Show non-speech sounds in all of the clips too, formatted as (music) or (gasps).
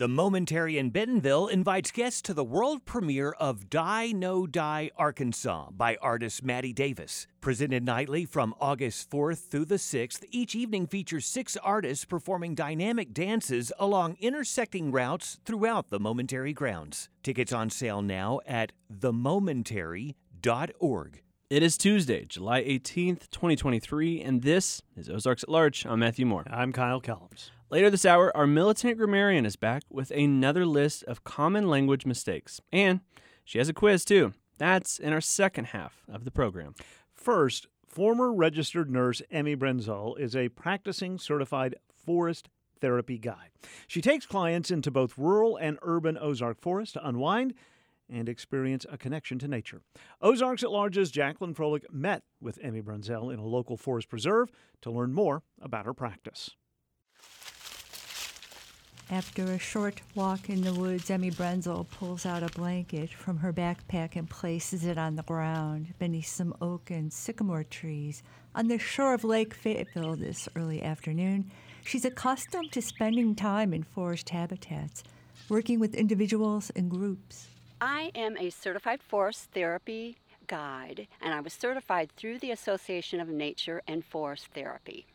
The Momentary in Bentonville invites guests to the world premiere of Die No Die Arkansas by artist Maddie Davis. Presented nightly from August 4th through the 6th, each evening features six artists performing dynamic dances along intersecting routes throughout the Momentary grounds. Tickets on sale now at themomentary.org. It is Tuesday, July 18th, 2023, and this is Ozarks at Large. I'm Matthew Moore. I'm Kyle Kellums. Later this hour, our militant grammarian is back with another list of common language mistakes. And she has a quiz, too. That's in our second half of the program. First, former registered nurse Emmy Brenzel is a practicing certified forest therapy guide. She takes clients into both rural and urban Ozark forest to unwind and experience a connection to nature. Ozarks at Large's Jacqueline Froelich met with Emmy Brenzel in a local forest preserve to learn more about her practice. After a short walk in the woods, Emmy Brenzel pulls out a blanket from her backpack and places it on the ground beneath some oak and sycamore trees on the shore of Lake Fayetteville this early afternoon. She's accustomed to spending time in forest habitats, working with individuals and groups. I am a certified forest therapy guide, and I was certified through the Association of Nature and Forest Therapy.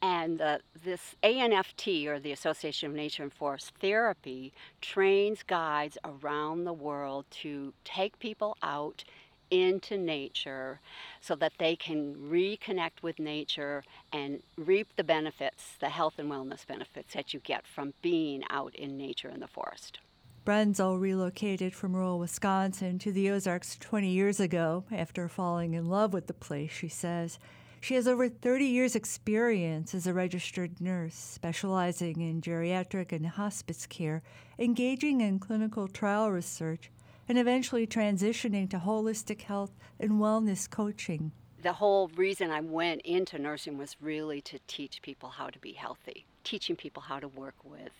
And this ANFT, or the Association of Nature and Forest Therapy, trains guides around the world to take people out into nature so that they can reconnect with nature and reap the benefits, the health and wellness benefits that you get from being out in nature in the forest. Brenzel relocated from rural Wisconsin to the Ozarks 20 years ago after falling in love with the place, she says. She has over 30 years' experience as a registered nurse, specializing in geriatric and hospice care, engaging in clinical trial research, and eventually transitioning to holistic health and wellness coaching. The whole reason I went into nursing was really to teach people how to be healthy, teaching people how to work with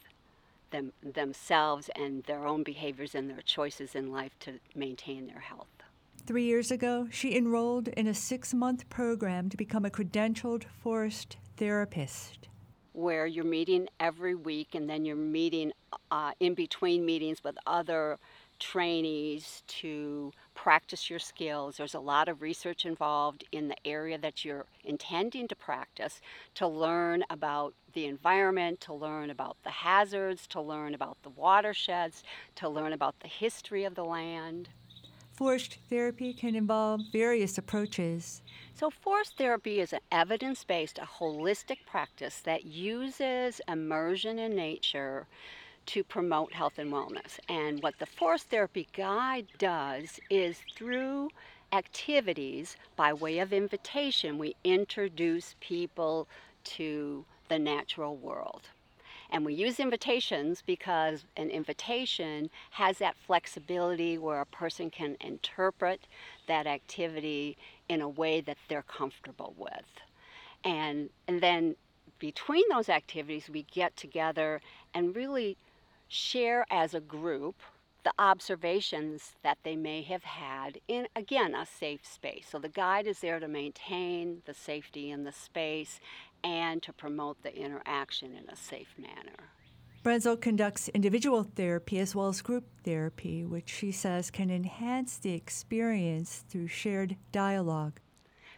them, themselves and their own behaviors and their choices in life to maintain their health. Three years ago, she enrolled in a six month program to become a credentialed forest therapist. Where you're meeting every week and then you're meeting uh, in between meetings with other trainees to practice your skills. There's a lot of research involved in the area that you're intending to practice to learn about the environment, to learn about the hazards, to learn about the watersheds, to learn about the history of the land. Forest therapy can involve various approaches. So, forest therapy is an evidence based, a holistic practice that uses immersion in nature to promote health and wellness. And what the Forest Therapy Guide does is through activities by way of invitation, we introduce people to the natural world. And we use invitations because an invitation has that flexibility where a person can interpret that activity in a way that they're comfortable with. And, and then between those activities, we get together and really share as a group the observations that they may have had in, again, a safe space. So the guide is there to maintain the safety in the space and to promote the interaction in a safe manner. Brenzel conducts individual therapy as well as group therapy, which she says can enhance the experience through shared dialogue.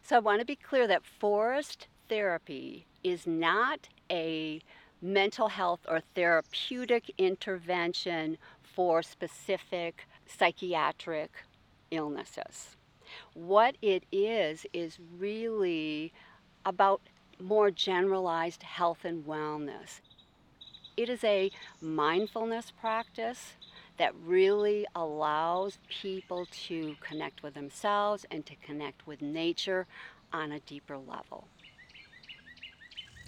So I want to be clear that forest therapy is not a mental health or therapeutic intervention for specific psychiatric illnesses. What it is, is really about more generalized health and wellness. It is a mindfulness practice that really allows people to connect with themselves and to connect with nature on a deeper level.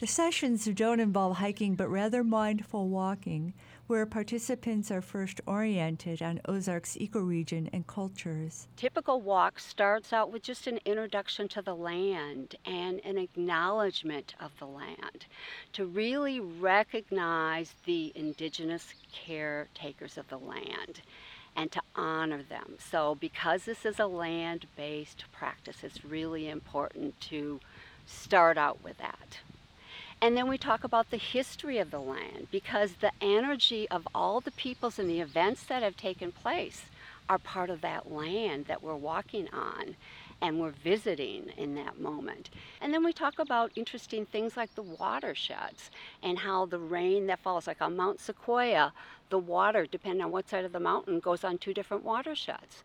The sessions don't involve hiking but rather mindful walking, where participants are first oriented on Ozark's ecoregion and cultures. Typical walk starts out with just an introduction to the land and an acknowledgement of the land to really recognize the indigenous caretakers of the land and to honor them. So, because this is a land based practice, it's really important to start out with that. And then we talk about the history of the land because the energy of all the peoples and the events that have taken place are part of that land that we're walking on and we're visiting in that moment. And then we talk about interesting things like the watersheds and how the rain that falls, like on Mount Sequoia, the water, depending on what side of the mountain, goes on two different watersheds.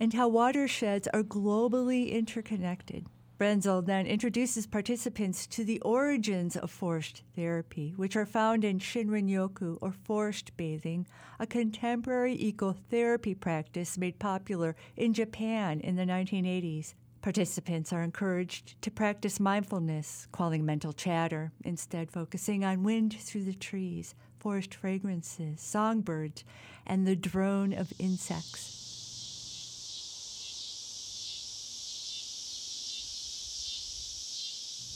And how watersheds are globally interconnected. Brenzel then introduces participants to the origins of forest therapy, which are found in Shinrin-yoku, or forest bathing, a contemporary ecotherapy practice made popular in Japan in the 1980s. Participants are encouraged to practice mindfulness, quelling mental chatter, instead focusing on wind through the trees, forest fragrances, songbirds, and the drone of insects.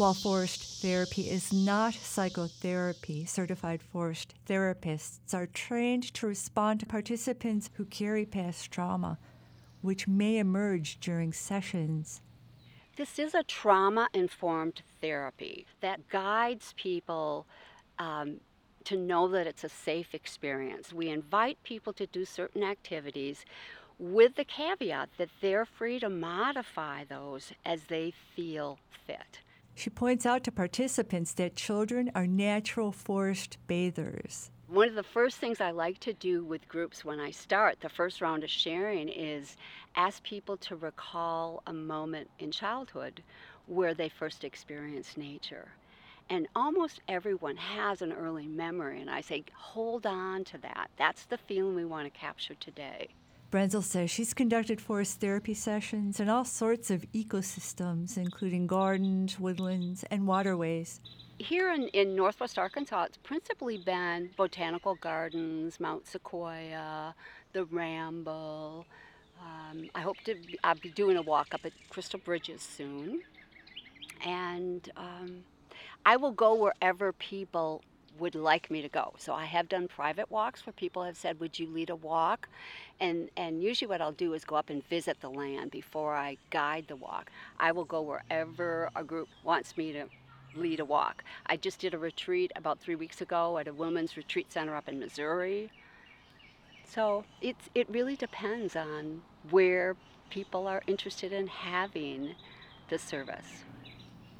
While forest therapy is not psychotherapy, certified forest therapists are trained to respond to participants who carry past trauma, which may emerge during sessions. This is a trauma informed therapy that guides people um, to know that it's a safe experience. We invite people to do certain activities with the caveat that they're free to modify those as they feel fit. She points out to participants that children are natural forest bathers. One of the first things I like to do with groups when I start the first round of sharing is ask people to recall a moment in childhood where they first experienced nature. And almost everyone has an early memory, and I say, hold on to that. That's the feeling we want to capture today. Brenzel says she's conducted forest therapy sessions in all sorts of ecosystems, including gardens, woodlands, and waterways. Here in, in northwest Arkansas, it's principally been botanical gardens, Mount Sequoia, the Ramble. Um, I hope to be, I'll be doing a walk up at Crystal Bridges soon. And um, I will go wherever people would like me to go. So I have done private walks where people have said, "Would you lead a walk?" And and usually what I'll do is go up and visit the land before I guide the walk. I will go wherever a group wants me to lead a walk. I just did a retreat about 3 weeks ago at a women's retreat center up in Missouri. So it's it really depends on where people are interested in having the service.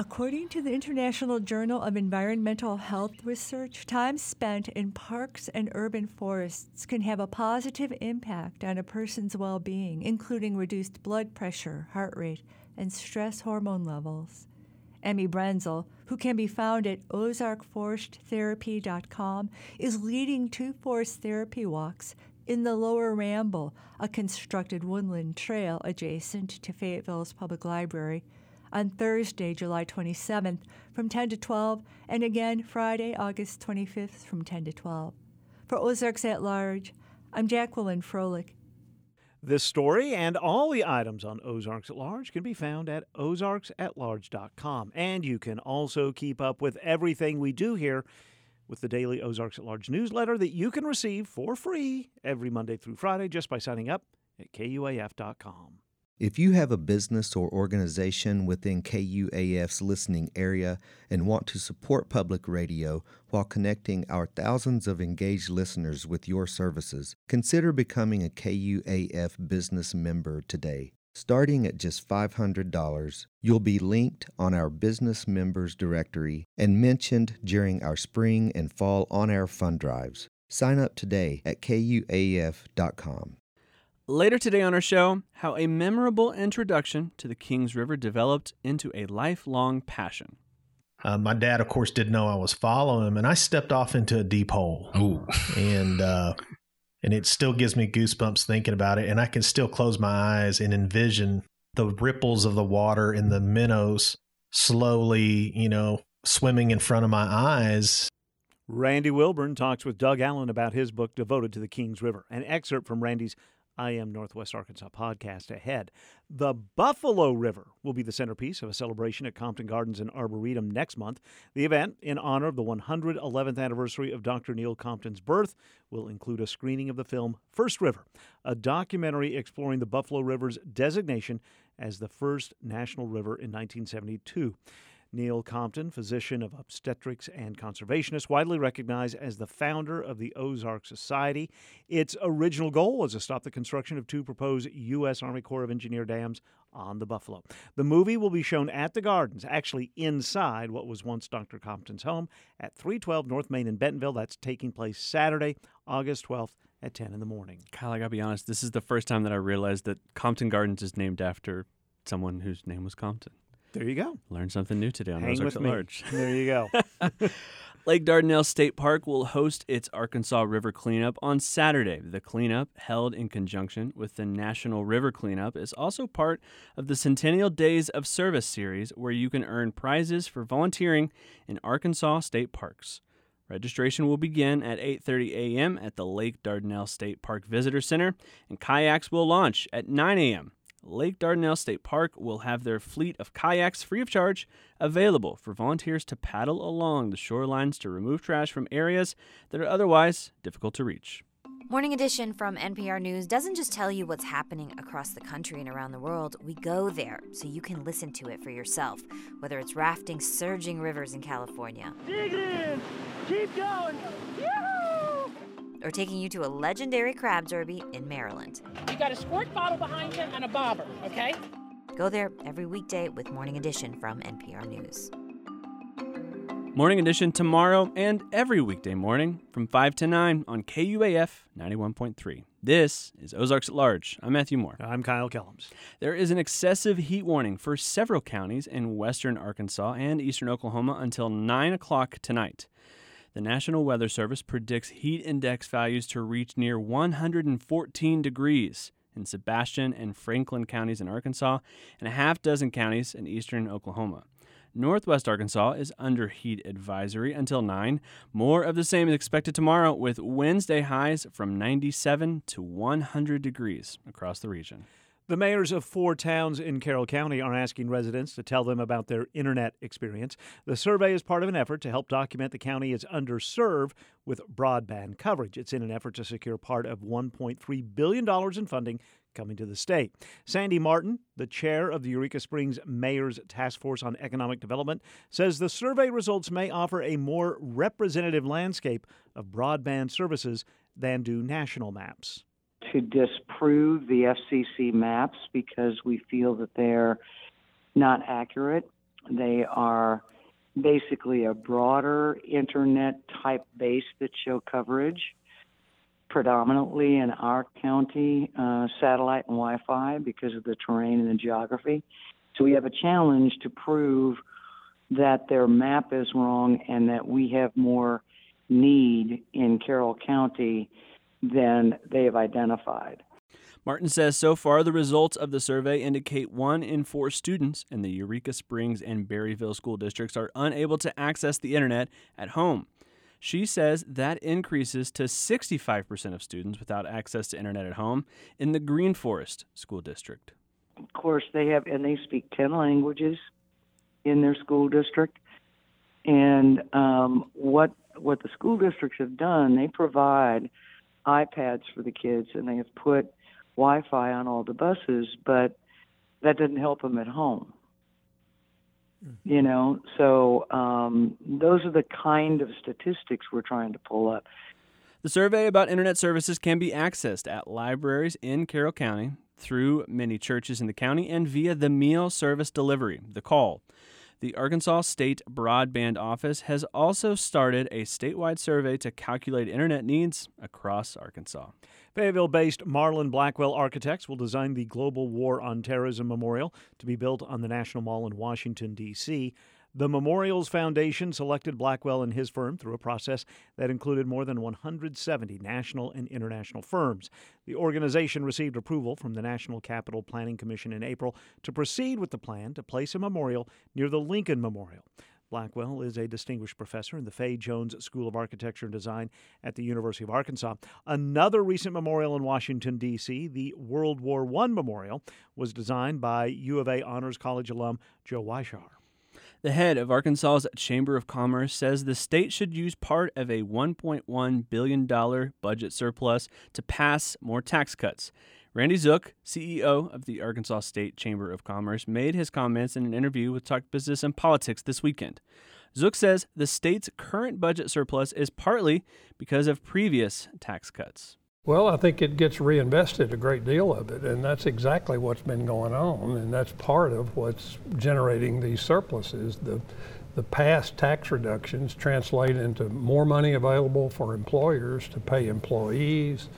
According to the International Journal of Environmental Health Research, time spent in parks and urban forests can have a positive impact on a person's well being, including reduced blood pressure, heart rate, and stress hormone levels. Emmy Brenzel, who can be found at ozarkforesttherapy.com, is leading two forest therapy walks in the Lower Ramble, a constructed woodland trail adjacent to Fayetteville's Public Library on Thursday, July 27th from 10 to 12, and again Friday, August 25th from 10 to 12. For Ozarks at Large, I'm Jacqueline Froelich. This story and all the items on Ozarks at Large can be found at ozarksatlarge.com. And you can also keep up with everything we do here with the daily Ozarks at Large newsletter that you can receive for free every Monday through Friday just by signing up at kuaf.com. If you have a business or organization within KUAF's listening area and want to support public radio while connecting our thousands of engaged listeners with your services, consider becoming a KUAF business member today. Starting at just $500, you'll be linked on our business members directory and mentioned during our spring and fall on air fund drives. Sign up today at kuaf.com. Later today on our show, how a memorable introduction to the Kings River developed into a lifelong passion. Uh, my dad, of course, didn't know I was following him, and I stepped off into a deep hole. Ooh. and uh, and it still gives me goosebumps thinking about it. And I can still close my eyes and envision the ripples of the water in the minnows slowly, you know, swimming in front of my eyes. Randy Wilburn talks with Doug Allen about his book devoted to the Kings River. An excerpt from Randy's I Am Northwest Arkansas podcast ahead. The Buffalo River will be the centerpiece of a celebration at Compton Gardens and Arboretum next month. The event, in honor of the 111th anniversary of Dr. Neil Compton's birth, will include a screening of the film First River, a documentary exploring the Buffalo River's designation as the first national river in 1972. Neil Compton, physician of obstetrics and conservationist, widely recognized as the founder of the Ozark Society. Its original goal was to stop the construction of two proposed U.S. Army Corps of Engineer dams on the Buffalo. The movie will be shown at the Gardens, actually inside what was once Dr. Compton's home at 312 North Main in Bentonville. That's taking place Saturday, August 12th at 10 in the morning. Kyle, I gotta be honest, this is the first time that I realized that Compton Gardens is named after someone whose name was Compton. There you go. Learn something new today on Hang Ozarks with at me. Large. (laughs) There you go. (laughs) (laughs) Lake Dardanelle State Park will host its Arkansas River Cleanup on Saturday. The cleanup, held in conjunction with the National River Cleanup, is also part of the Centennial Days of Service series, where you can earn prizes for volunteering in Arkansas state parks. Registration will begin at 8:30 a.m. at the Lake Dardanelle State Park Visitor Center, and kayaks will launch at 9 a.m. Lake Dardanelle State Park will have their fleet of kayaks free of charge available for volunteers to paddle along the shorelines to remove trash from areas that are otherwise difficult to reach. Morning Edition from NPR News doesn't just tell you what's happening across the country and around the world. We go there so you can listen to it for yourself, whether it's rafting surging rivers in California. Dig it in! Keep going! Or taking you to a legendary crab derby in Maryland. You got a squirt bottle behind you and a bobber, okay? Go there every weekday with Morning Edition from NPR News. Morning Edition tomorrow and every weekday morning from 5 to 9 on KUAF 91.3. This is Ozarks at Large. I'm Matthew Moore. I'm Kyle Kellums. There is an excessive heat warning for several counties in western Arkansas and eastern Oklahoma until 9 o'clock tonight. The National Weather Service predicts heat index values to reach near 114 degrees in Sebastian and Franklin counties in Arkansas and a half dozen counties in eastern Oklahoma. Northwest Arkansas is under heat advisory until 9. More of the same is expected tomorrow with Wednesday highs from 97 to 100 degrees across the region. The mayors of four towns in Carroll County are asking residents to tell them about their internet experience. The survey is part of an effort to help document the county is underserved with broadband coverage. It's in an effort to secure part of $1.3 billion in funding coming to the state. Sandy Martin, the chair of the Eureka Springs Mayor's Task Force on Economic Development, says the survey results may offer a more representative landscape of broadband services than do national maps to disprove the FCC maps because we feel that they're not accurate. They are basically a broader internet type base that show coverage, predominantly in our county, uh, satellite and Wi Fi because of the terrain and the geography. So we have a challenge to prove that their map is wrong and that we have more need in Carroll County than they have identified. Martin says so far the results of the survey indicate one in four students in the Eureka Springs and Berryville school districts are unable to access the internet at home. She says that increases to 65% of students without access to internet at home in the Green Forest school district. Of course, they have, and they speak 10 languages in their school district. And um, what what the school districts have done, they provide iPads for the kids, and they have put Wi-Fi on all the buses, but that doesn't help them at home. You know, so um, those are the kind of statistics we're trying to pull up. The survey about internet services can be accessed at libraries in Carroll County, through many churches in the county, and via the meal service delivery, the call. The Arkansas State Broadband Office has also started a statewide survey to calculate internet needs across Arkansas. Fayetteville based Marlon Blackwell Architects will design the Global War on Terrorism Memorial to be built on the National Mall in Washington, D.C. The Memorials Foundation selected Blackwell and his firm through a process that included more than 170 national and international firms. The organization received approval from the National Capital Planning Commission in April to proceed with the plan to place a memorial near the Lincoln Memorial. Blackwell is a distinguished professor in the Fay Jones School of Architecture and Design at the University of Arkansas. Another recent memorial in Washington, D.C., the World War I Memorial, was designed by U of A Honors College alum Joe Weishar. The head of Arkansas's Chamber of Commerce says the state should use part of a $1.1 billion budget surplus to pass more tax cuts. Randy Zook, CEO of the Arkansas State Chamber of Commerce, made his comments in an interview with Talk Business and Politics this weekend. Zook says the state's current budget surplus is partly because of previous tax cuts. Well, I think it gets reinvested a great deal of it, and that's exactly what's been going on, and that's part of what's generating these surpluses. The the past tax reductions translate into more money available for employers to pay employees,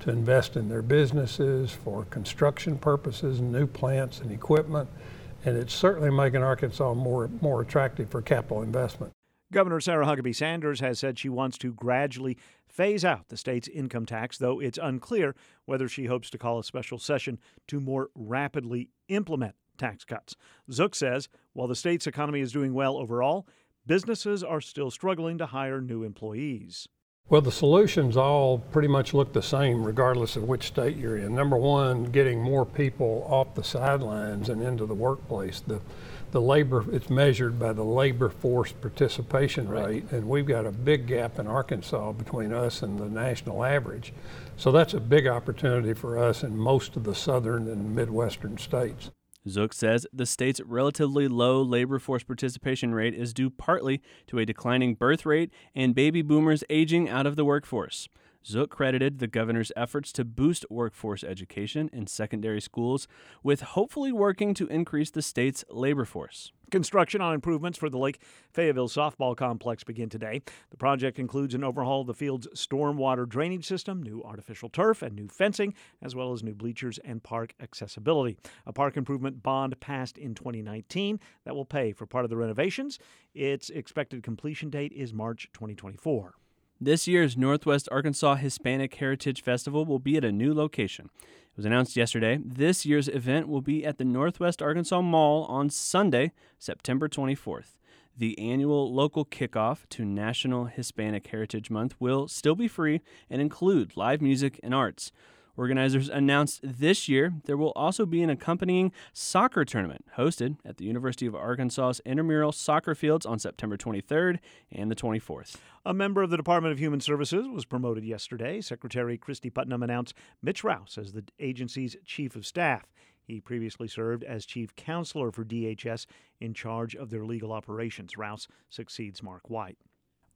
to invest in their businesses for construction purposes, new plants and equipment, and it's certainly making Arkansas more more attractive for capital investment. Governor Sarah Huckabee Sanders has said she wants to gradually phase out the state's income tax, though it's unclear whether she hopes to call a special session to more rapidly implement tax cuts. Zook says while the state's economy is doing well overall, businesses are still struggling to hire new employees. Well, the solutions all pretty much look the same regardless of which state you're in. Number one, getting more people off the sidelines and into the workplace. The the labor it's measured by the labor force participation rate and we've got a big gap in Arkansas between us and the national average. So that's a big opportunity for us in most of the southern and midwestern states. Zook says the state's relatively low labor force participation rate is due partly to a declining birth rate and baby boomers aging out of the workforce. Zook credited the governor's efforts to boost workforce education in secondary schools with hopefully working to increase the state's labor force. Construction on improvements for the Lake Fayetteville softball complex begin today. The project includes an overhaul of the field's stormwater drainage system, new artificial turf, and new fencing, as well as new bleachers and park accessibility. A park improvement bond passed in 2019 that will pay for part of the renovations. Its expected completion date is March 2024. This year's Northwest Arkansas Hispanic Heritage Festival will be at a new location. It was announced yesterday. This year's event will be at the Northwest Arkansas Mall on Sunday, September 24th. The annual local kickoff to National Hispanic Heritage Month will still be free and include live music and arts. Organizers announced this year there will also be an accompanying soccer tournament hosted at the University of Arkansas's intramural soccer fields on September 23rd and the 24th. A member of the Department of Human Services was promoted yesterday. Secretary Kristi Putnam announced Mitch Rouse as the agency's chief of staff. He previously served as chief counselor for DHS in charge of their legal operations. Rouse succeeds Mark White.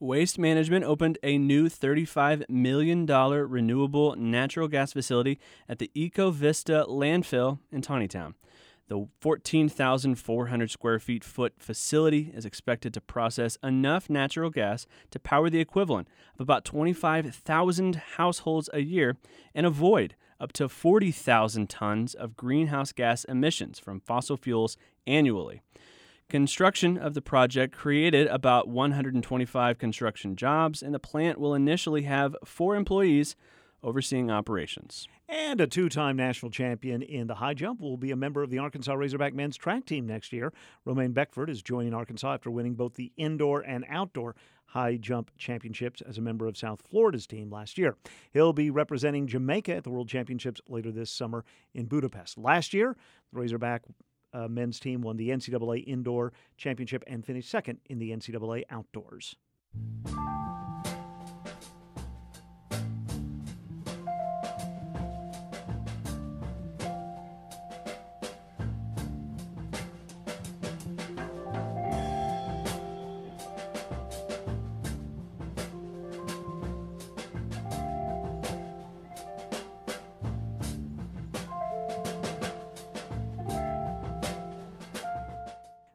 Waste Management opened a new $35 million renewable natural gas facility at the Eco Vista landfill in Tontitown. The 14,400 square feet foot facility is expected to process enough natural gas to power the equivalent of about 25,000 households a year and avoid up to 40,000 tons of greenhouse gas emissions from fossil fuels annually. Construction of the project created about 125 construction jobs, and the plant will initially have four employees overseeing operations. And a two time national champion in the high jump will be a member of the Arkansas Razorback men's track team next year. Romaine Beckford is joining Arkansas after winning both the indoor and outdoor high jump championships as a member of South Florida's team last year. He'll be representing Jamaica at the World Championships later this summer in Budapest. Last year, the Razorback uh, men's team won the NCAA Indoor Championship and finished second in the NCAA Outdoors.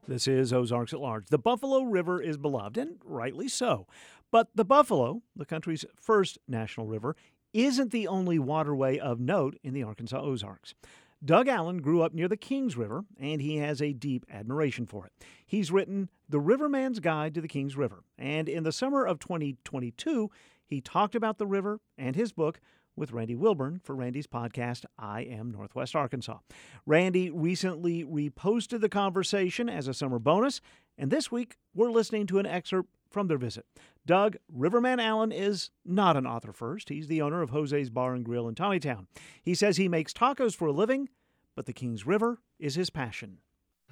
This is Ozarks at Large. The Buffalo River is beloved, and rightly so. But the Buffalo, the country's first national river, isn't the only waterway of note in the Arkansas Ozarks. Doug Allen grew up near the Kings River, and he has a deep admiration for it. He's written The Riverman's Guide to the Kings River, and in the summer of 2022, he talked about the river and his book, with Randy Wilburn for Randy's podcast, I Am Northwest Arkansas. Randy recently reposted the conversation as a summer bonus, and this week we're listening to an excerpt from their visit. Doug Riverman Allen is not an author first. He's the owner of Jose's Bar and Grill in Tommytown. He says he makes tacos for a living, but the Kings River is his passion.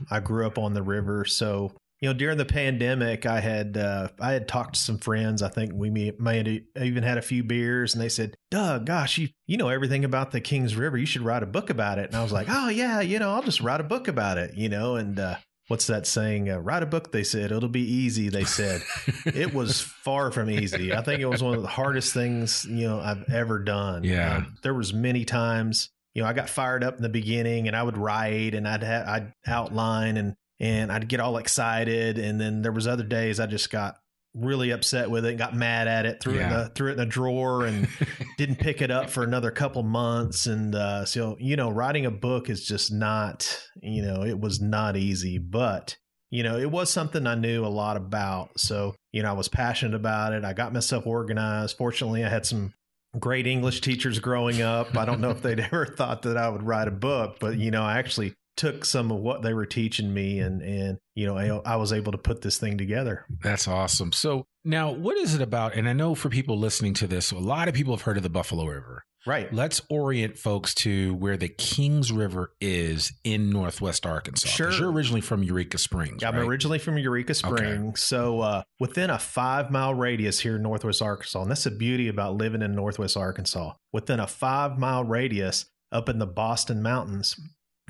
I grew up on the river, so you know, during the pandemic, I had uh, I had talked to some friends. I think we may, may have even had a few beers, and they said, "Doug, gosh, you you know everything about the Kings River. You should write a book about it." And I was like, "Oh yeah, you know, I'll just write a book about it." You know, and uh, what's that saying? Uh, write a book. They said it'll be easy. They said (laughs) it was far from easy. I think it was one of the hardest things you know I've ever done. Yeah, Um, there was many times you know I got fired up in the beginning, and I would write and I'd ha- I'd outline and and I'd get all excited, and then there was other days I just got really upset with it, got mad at it, threw it in the threw it in a drawer, and (laughs) didn't pick it up for another couple months. And uh, so you know, writing a book is just not you know it was not easy, but you know it was something I knew a lot about. So you know I was passionate about it. I got myself organized. Fortunately, I had some great English teachers growing up. I don't know if they'd (laughs) ever thought that I would write a book, but you know, I actually took some of what they were teaching me and and you know, I, I was able to put this thing together. That's awesome. So now, what is it about? And I know for people listening to this, a lot of people have heard of the Buffalo River. Right. Let's orient folks to where the Kings River is in Northwest arkansas Sure. You're originally from Eureka Springs. Yeah, I'm right? originally from Eureka Okay. Springs. So uh, within a five mile radius here in Northwest Arkansas, and that's the beauty about living in Northwest Arkansas. Within a five mile radius up in the Boston Mountains,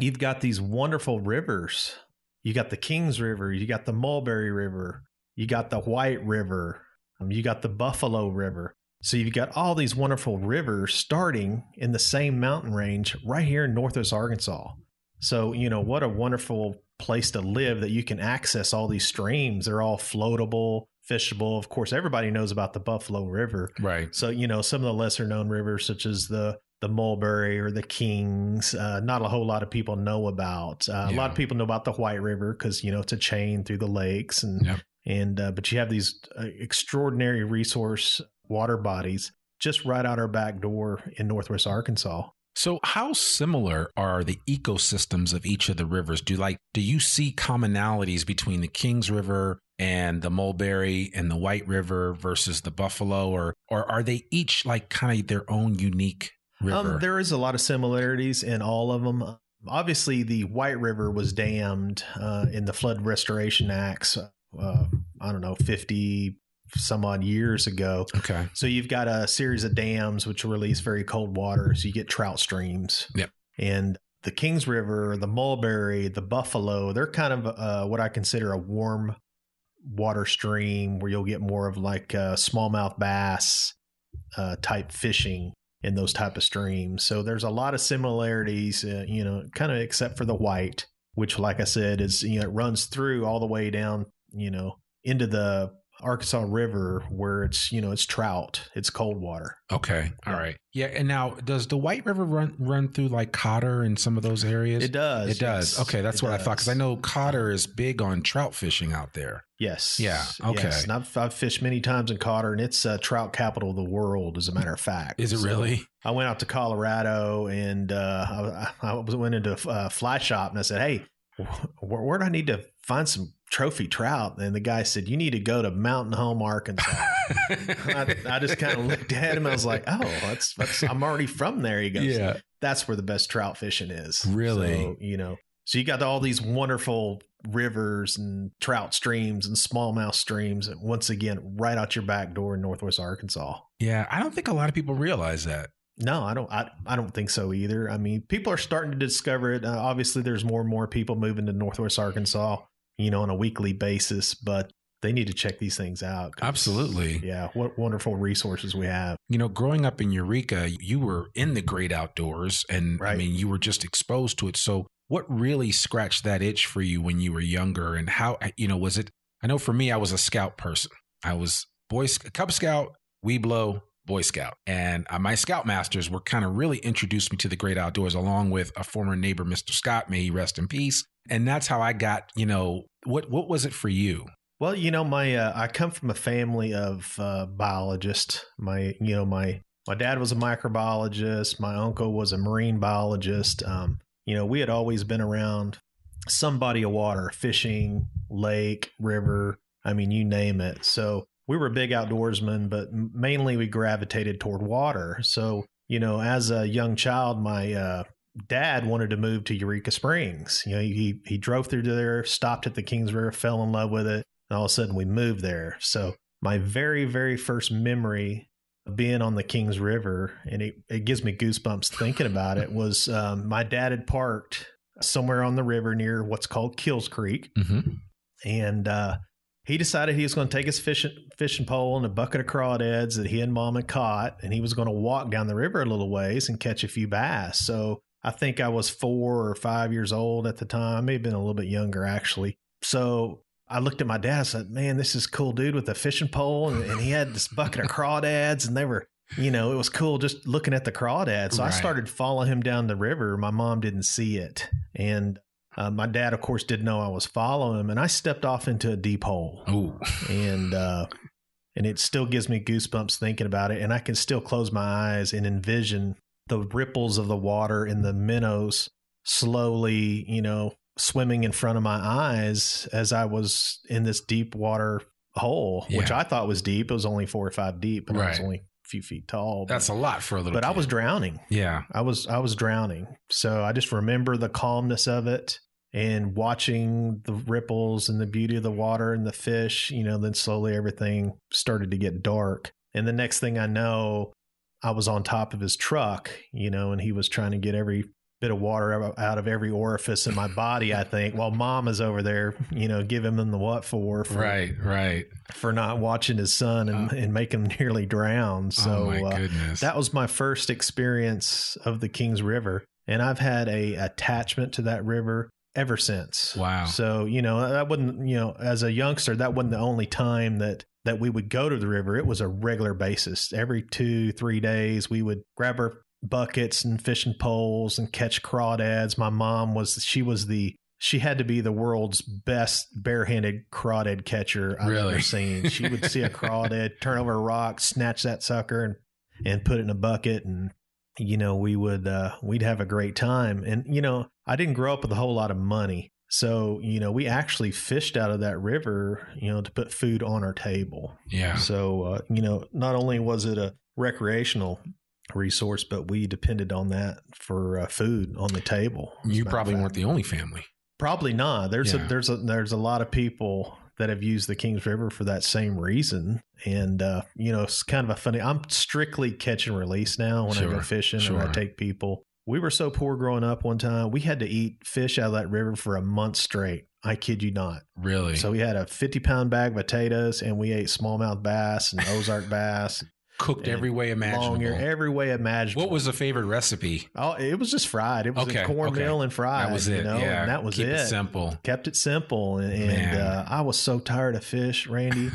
you've got these wonderful rivers. You got the Kings River, you got the Mulberry River, you got the White River, um, you got the Buffalo River. So you've got all these wonderful rivers starting in the same mountain range right here in Northwest Arkansas. So, you know, what a wonderful place to live that you can access all these streams. They're all floatable, fishable. Of course, everybody knows about the Buffalo River. Right. So, you know, some of the lesser known rivers, such as the the Mulberry or the Kings, uh, not a whole lot of people know about. Uh, A lot of people know about the White River because you know it's a chain through the lakes, and Yep. and uh, but you have these uh, extraordinary resource water bodies just right out our back door in Northwest Arkansas. So, how similar are the ecosystems of each of the rivers? Do like do you see commonalities between the Kings River and the Mulberry and the White River versus the Buffalo, or or are they each like kind of their own unique river? Um, there is a lot of similarities in all of them. Obviously, the White River was dammed uh, in the Flood Restoration Acts. Uh, I don't know, fifty some odd years ago. okay. So you've got a series of dams which release very cold water, so you get trout streams. Yep. And the Kings River, the Mulberry, the Buffalo, they're kind of uh, what I consider a warm water stream where you'll get more of like uh, smallmouth bass uh, type fishing in those type of streams. So there's a lot of similarities, uh, you know, kind of except for the white, which, like I said, is you know it runs through all the way down, you know, into the Arkansas River where it's you know it's trout, it's cold water. Okay. All Yeah. right. Yeah. And now, does the White River run run through like Cotter and some of those areas? It does. It does. yes. Okay, that's It what I thought because I know Cotter is big on trout fishing out there. Yes. Yeah, okay. Yes. And I've, I've fished many times in Cotter, and it's uh, trout capital of the world, as a matter of fact. Is it So really? I went out to Colorado, and uh, I, I went into a uh, fly shop, and I said, "Hey, where, where do I need to find some trophy trout?" And the guy said, "You need to go to Mountain Home, Arkansas." (laughs) I, I just kind of looked at him. I was like, "Oh, that's, that's I'm already from there." He goes, Yeah. that's where the best trout fishing is." Really? So, you know, so you got all these wonderful rivers and trout streams and smallmouth streams, and once again, right out your back door in Northwest Arkansas. Yeah. I don't think a lot of people realize that. No, I don't. I, I don't think so either. I mean, people are starting to discover it. Uh, obviously, there's more and more people moving to Northwest Arkansas, you know, on a weekly basis. But they need to check these things out. Absolutely. Yeah, what wonderful resources we have. You know, growing up in Eureka, you were in the great outdoors and I mean, you were just exposed to it. So, what really scratched that itch for you when you were younger and how, you know, was it? I know for me, I was a scout person. I was Boy Cub Scout, Webelo, Boy Scout. And uh, my scoutmasters were kind of really introduced me to the great outdoors along with a former neighbor, Mr. Scott, may he rest in peace. And that's how I got, you know, what what was it for you? Well, you know, my uh, I come from a family of uh, biologists. My, you know, my my dad was a microbiologist. My uncle was a marine biologist. Um, you know, we had always been around some body of water, fishing, lake, river. I mean, you name it. So we were big outdoorsmen, but mainly we gravitated toward water. So you know, as a young child, my uh, dad wanted to move to Eureka Springs. You know, he he drove through there, stopped at the Kings River, fell in love with it, and all of a sudden we moved there. So my very very first memory of being on the Kings River, and it, it gives me goosebumps thinking about it, was um, my dad had parked somewhere on the river near what's called Keels Creek, Mm-hmm. and uh, he decided he was going to take his fishing fishing pole and a bucket of crawdads that he and mom had caught, and he was going to walk down the river a little ways and catch a few bass. So I think I was four or five years old at the time. I may have been a little bit younger actually. So I looked at my dad. and said, "Man, this is cool dude with a fishing pole," and, and he had this bucket of crawdads, and they were. You know, it was cool just looking at the crawdads. So I started following him down the river. My mom didn't see it. And uh, my dad, of course, didn't know I was following him, and I stepped off into a deep hole. Ooh. And uh, and it still gives me goosebumps thinking about it. And I can still close my eyes and envision the ripples of the water in the minnows slowly, you know, swimming in front of my eyes as I was in this deep water hole, which I thought was deep. It was only four or five deep, and I was only a few feet tall. That's a lot for a little. but I was drowning. Yeah. I was I was drowning. So I just remember the calmness of it and watching the ripples and the beauty of the water and the fish, you know, then slowly everything started to get dark. And the next thing I know, I was on top of his truck, you know, and he was trying to get every bit of water out- of every orifice in my body, I think, while mom is over there, you know, giving him the what for, for Right. Right. for not watching his son and, and make him (laughs) nearly drown. So oh my uh, goodness. that was my first experience of the Kings River, and I've had a attachment to that river ever since. Wow. So you know that wouldn't you know as a youngster that wasn't the only time that that we would go to the river. It was a regular basis. Every two three days we would grab our buckets and fishing poles and catch crawdads. My mom was she was the she had to be the world's best barehanded crawdad catcher I've Really? ever seen. She would see a crawdad, (laughs) turn over a rock, snatch that sucker, and and put it in a bucket, and you know we would uh, we'd have a great time. And you know I didn't grow up with a whole lot of money, so you know we actually fished out of that river, you know, to put food on our table. yeah. So uh, you know not only was it a recreational resource, but we depended on that for uh, food on the table. You probably weren't the only family. Probably not. There's Yeah. a there's a there's a lot of people that have used the Kings River for that same reason. And uh, you know, it's kind of a funny I'm strictly catch and release now when I go Sure, fishing and I take people. We were so poor growing up one time, we had to eat fish out of that river for a month straight. I kid you not. Really. So we had a 50 pound bag of potatoes and we ate smallmouth bass and Ozark bass. (laughs) Cooked every way imaginable. long ear, every way imaginable. what was the favorite recipe? Oh, it was just fried. It was Okay, cornmeal okay. and fried. That was you it. know, yeah. and that was Keep it. simple. Kept it simple, and, and uh, I was so tired of fish, Randy.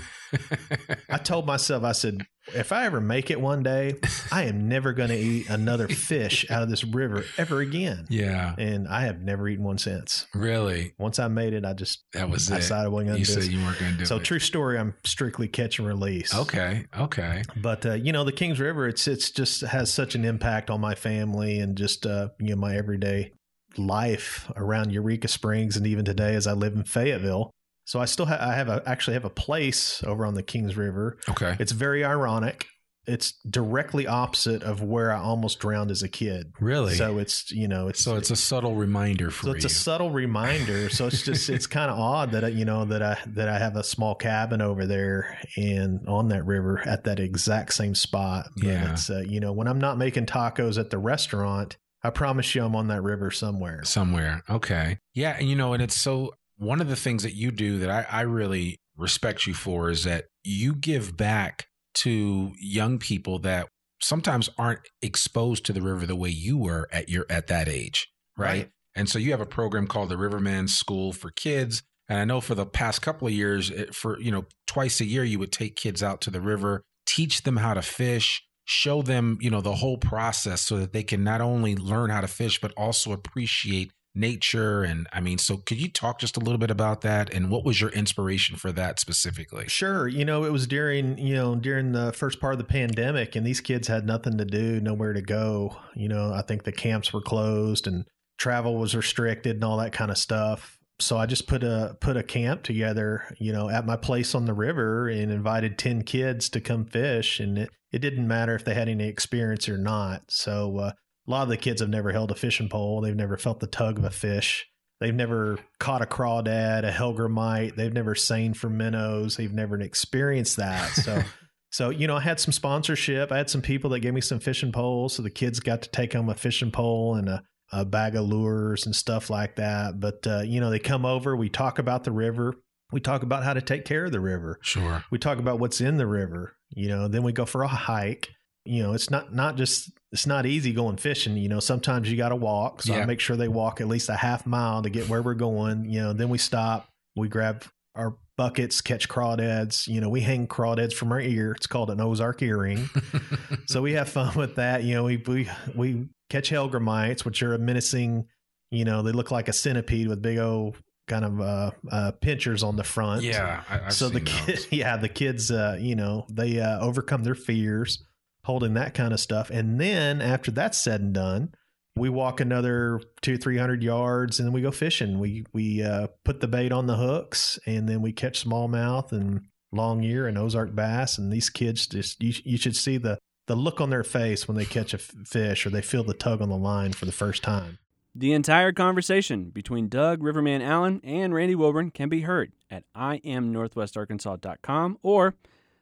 I told myself, I said, if I ever make it one day, I am never going to eat another fish out of this river ever again. yeah. And I have never eaten one since. Really. Once I made it, I just That was I it. decided I wasn't going to do it. you weren't going to do So it. true story. I'm strictly catch and release. Okay. Okay. But uh, you know, the Kings River, it's it's just has such an impact on my family and just uh, you know my everyday life around Eureka Springs, and even today as I live in Fayetteville. So I still ha- I have a actually have a place over on the Kings River. Okay. It's very ironic. It's directly opposite of where I almost drowned as a kid. Really? So it's you know it's So it's a subtle reminder for so it's you. a subtle reminder. So it's just (laughs) it's kind of odd that I, you know that I that I have a small cabin over there and on that river at that exact same spot. But Yeah. it's uh, you know when I'm not making tacos at the restaurant, I promise you I'm on that river somewhere. somewhere. Okay. Yeah. And you know, and it's so one of the things that you do that I, I really respect you for is that you give back to young people that sometimes aren't exposed to the river the way you were at your at that age. Right. Right. And so you have a program called the Riverman School for Kids. And I know for the past couple of years, it- for you know, twice a year you would take kids out to the river, teach them how to fish, show them, you know, the whole process so that they can not only learn how to fish but also appreciate nature and I mean, so could you talk just a little bit about that and what was your inspiration for that specifically? Sure, you know it was during you know during the first part of the pandemic, and these kids had nothing to do, nowhere to go. You know, I think the camps were closed and travel was restricted and all that kind of stuff. So I just put a put a camp together, you know, at my place on the river, and invited ten kids to come fish, and it, it didn't matter if they had any experience or not. So uh, a lot of the kids have never held a fishing pole. They've never felt the tug of a fish. They've never caught a crawdad, a hellgrammite. They've never seined for minnows. They've never experienced that. So, (laughs) so you know, I had some sponsorship. I had some people that gave me some fishing poles, so the kids got to take home a fishing pole and a, a bag of lures and stuff like that. But uh, you know, they come over. We talk about the river. We talk about how to take care of the river. Sure. We talk about what's in the river. You know, then we go for a hike you know, it's not not just it's not easy going fishing. You know, sometimes you got to walk. So Yeah. I make sure they walk at least a half mile to get where we're going. You know, then we stop. We grab our buckets, catch crawdads. You know, we hang crawdads from our ear. It's called an Ozark earring. (laughs) so we have fun with that. You know, we we we catch hellgrammites, which are a menacing. You know, they look like a centipede with big old kind of uh, uh, pinchers on the front. Yeah, I- so the seen kid, those. (laughs) yeah, the kids, uh, you know, they uh, overcome their fears holding that kind of stuff, and then after that's said and done, we walk another two three hundred yards, and then we go fishing. We we uh, put the bait on the hooks, and then we catch smallmouth and long ear and Ozark bass. And these kids just you you should see the the look on their face when they catch a fish or they feel the tug on the line for the first time. The entire conversation between Doug Riverman Allen and Randy Wilburn can be heard at iamnorthwestarkansas.com or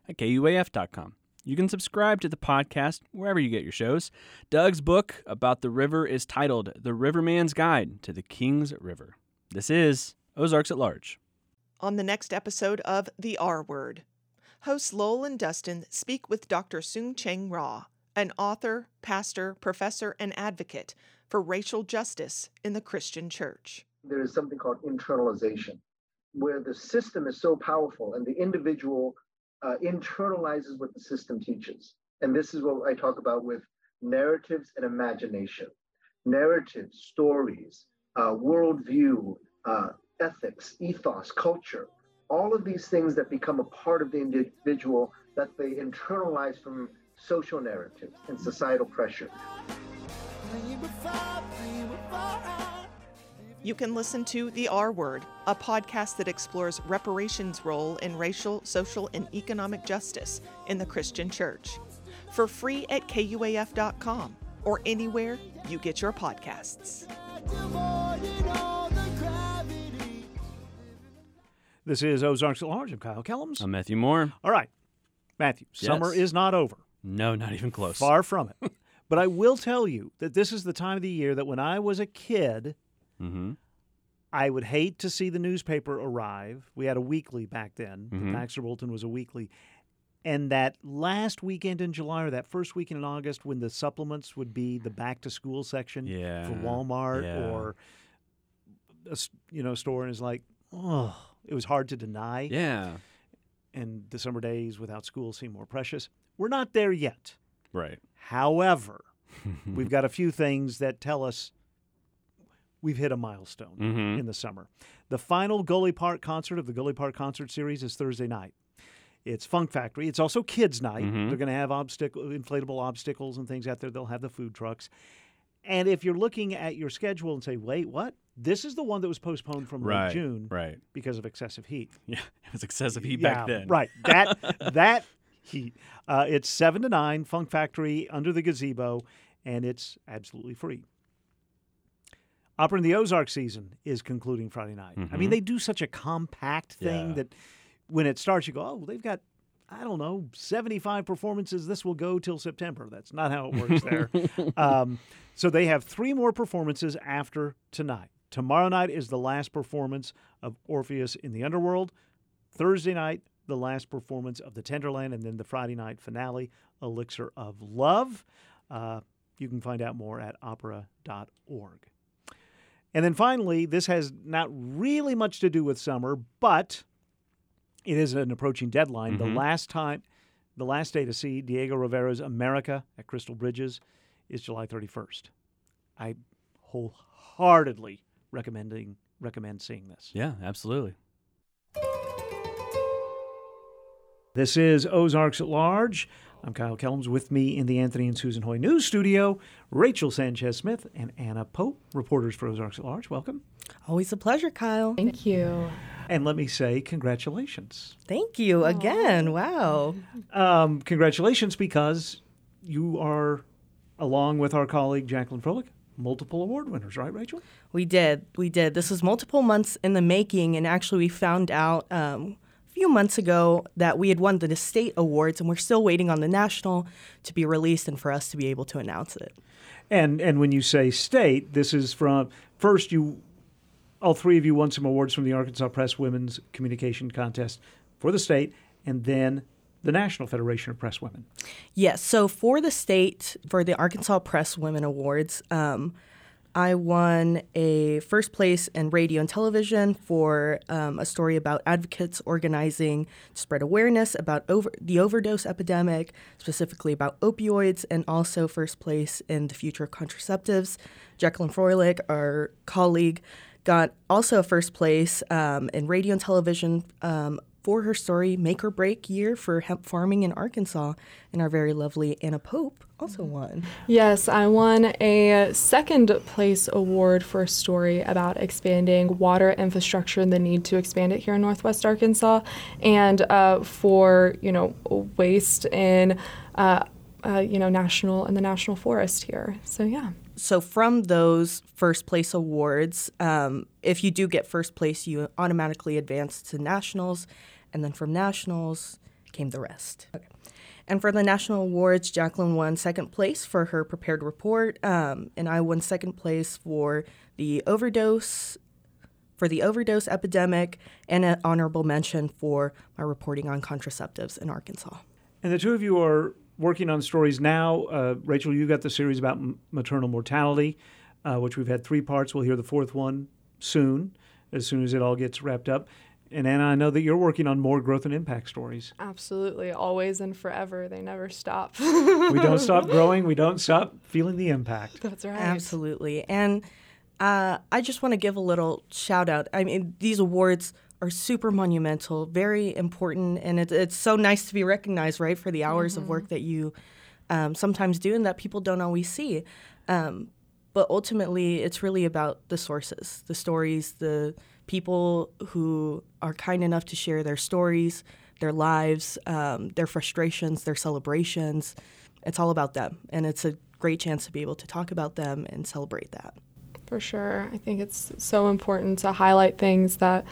at kuaf.com. You can subscribe to the podcast wherever you get your shows. Doug's book about the river is titled The Riverman's Guide to the Kings River. This is Ozarks at Large. on the next episode of The R Word. Hosts Lowell and Dustin speak with Dr. Soong-Chan Rah, an author, pastor, professor, and advocate for racial justice in the Christian church. there is something called internalization, where the system is so powerful and the individual uh, internalizes what the system teaches. And this is what I talk about with narratives and imagination. Narratives, stories, uh, worldview, uh, ethics, ethos, culture, all of these things that become a part of the individual that they internalize from social narratives and societal pressure. You can listen to The R Word, a podcast that explores reparations' role in racial, social, and economic justice in the Christian church. For free at kuaf.com or anywhere you get your podcasts. This is Ozarks at Large. I'm Kyle Kellums. I'm Matthew Moore. All right, Matthew, summer is not over. No, not even close. Far from it. (laughs) but I will tell you that this is the time of the year that when I was a kid, Mm-hmm. I would hate to see the newspaper arrive. We had a weekly back then. Mhm. The Baxter Bulletin was a weekly. And that last weekend in July or that first weekend in August when the supplements would be the back to school section Yeah, for Walmart yeah. or a you know store and it's like, oh, it was hard to deny. Yeah. And the summer days without school seem more precious. We're not there yet. Right. However, (laughs) we've got a few things that tell us we've hit a milestone Mhm. in the summer. The final Gully Park concert of the Gully Park concert series is Thursday night. It's Funk Factory. It's also Kids Night. Mhm. They're going to have obstacle, inflatable obstacles and things out there. They'll have the food trucks. And if you're looking at your schedule and say, "Wait, what? This is the one that was postponed from Right, June, right. because of excessive heat." (laughs) Yeah, it was excessive heat yeah, back then. Right. That (laughs) that heat. Uh, it's seven to nine. Funk Factory under the gazebo, and it's absolutely free. Opera in the Ozark season is concluding Friday night. I mean, Mhm. they do such a compact thing Yeah. that when it starts, you go, "Oh, they've got." I don't know, 75 performances. This will go till September. That's not how it works there. (laughs) um, so they have three more performances after tonight. Tomorrow night is the last performance of Orpheus in the Underworld. Thursday night, the last performance of the Tender Land, and then the Friday night finale, Elixir of Love. Uh, you can find out more at opera.org. And then finally, this has not really much to do with summer, but it is an approaching deadline. The Mhm. last time, the last day to see Diego Rivera's America at Crystal Bridges is July 31st. I wholeheartedly recommending recommend seeing this. Yeah, absolutely. This is Ozarks at Large. I'm Kyle Kellums. With me in the Anthony and Susan Hoy News Studio, Rachel Sanchez Smith and Anna Pope, reporters for Ozarks at Large. Welcome. Always a pleasure, Kyle. Thank you. And let me say congratulations. Thank you again. Wow. Um, congratulations because you are along with our colleague Jacqueline Froelich, multiple award winners, right, Rachel? We did. We did. This was multiple months in the making, and actually, we found out um, a few months ago that we had won the state awards, and we're still waiting on the national to be released and for us to be able to announce it. And and when you say state, this is from first you, all three of you won some awards from the Arkansas Press Women's Communication Contest for the state, and then the National Federation of Press Women. Yes. So for the state, for the Arkansas Press Women Awards, um, I won a first place in radio and television for um, a story about advocates organizing to spread awareness about over, the overdose epidemic, specifically about opioids, and also first place in the future of contraceptives. Jacqueline Froelich, our colleague, got also a first place um, in radio and television um, for her story Make or Break Year for Hemp Farming in Arkansas. And our very lovely Anna Pope also won. Yes, I won a second place award for a story about expanding water infrastructure and the need to expand it here in Northwest Arkansas, and uh, for you know waste in uh, uh, you know national and the national forest here. So yeah. So from those first place awards, um, if you do get first place, you automatically advance to nationals, and then from nationals came the rest. Okay. And for the national awards, Jacqueline won second place for her prepared report, um, and I won second place for the overdose for the overdose epidemic and an honorable mention for my reporting on contraceptives in Arkansas. And the two of you are working on stories now. Uh, Rachel, you've got the series about m- maternal mortality, uh, which we've had three parts. We'll hear the fourth one soon, as soon as it all gets wrapped up. And Anna, I know that you're working on more growth and impact stories. Absolutely, always and forever. They never stop. (laughs) we don't stop growing. We don't stop feeling the impact. That's right. Absolutely. And uh, I just want to give a little shout out. I mean, these awards are super monumental, very important, and it, it's so nice to be recognized, right, for the hours mm-hmm. of work that you um, sometimes do and that people don't always see. Um, but ultimately, it's really about the sources, the stories, the people who are kind enough to share their stories, their lives, um, their frustrations, their celebrations. It's all about them, and it's a great chance to be able to talk about them and celebrate that. For sure. I think it's so important to highlight things that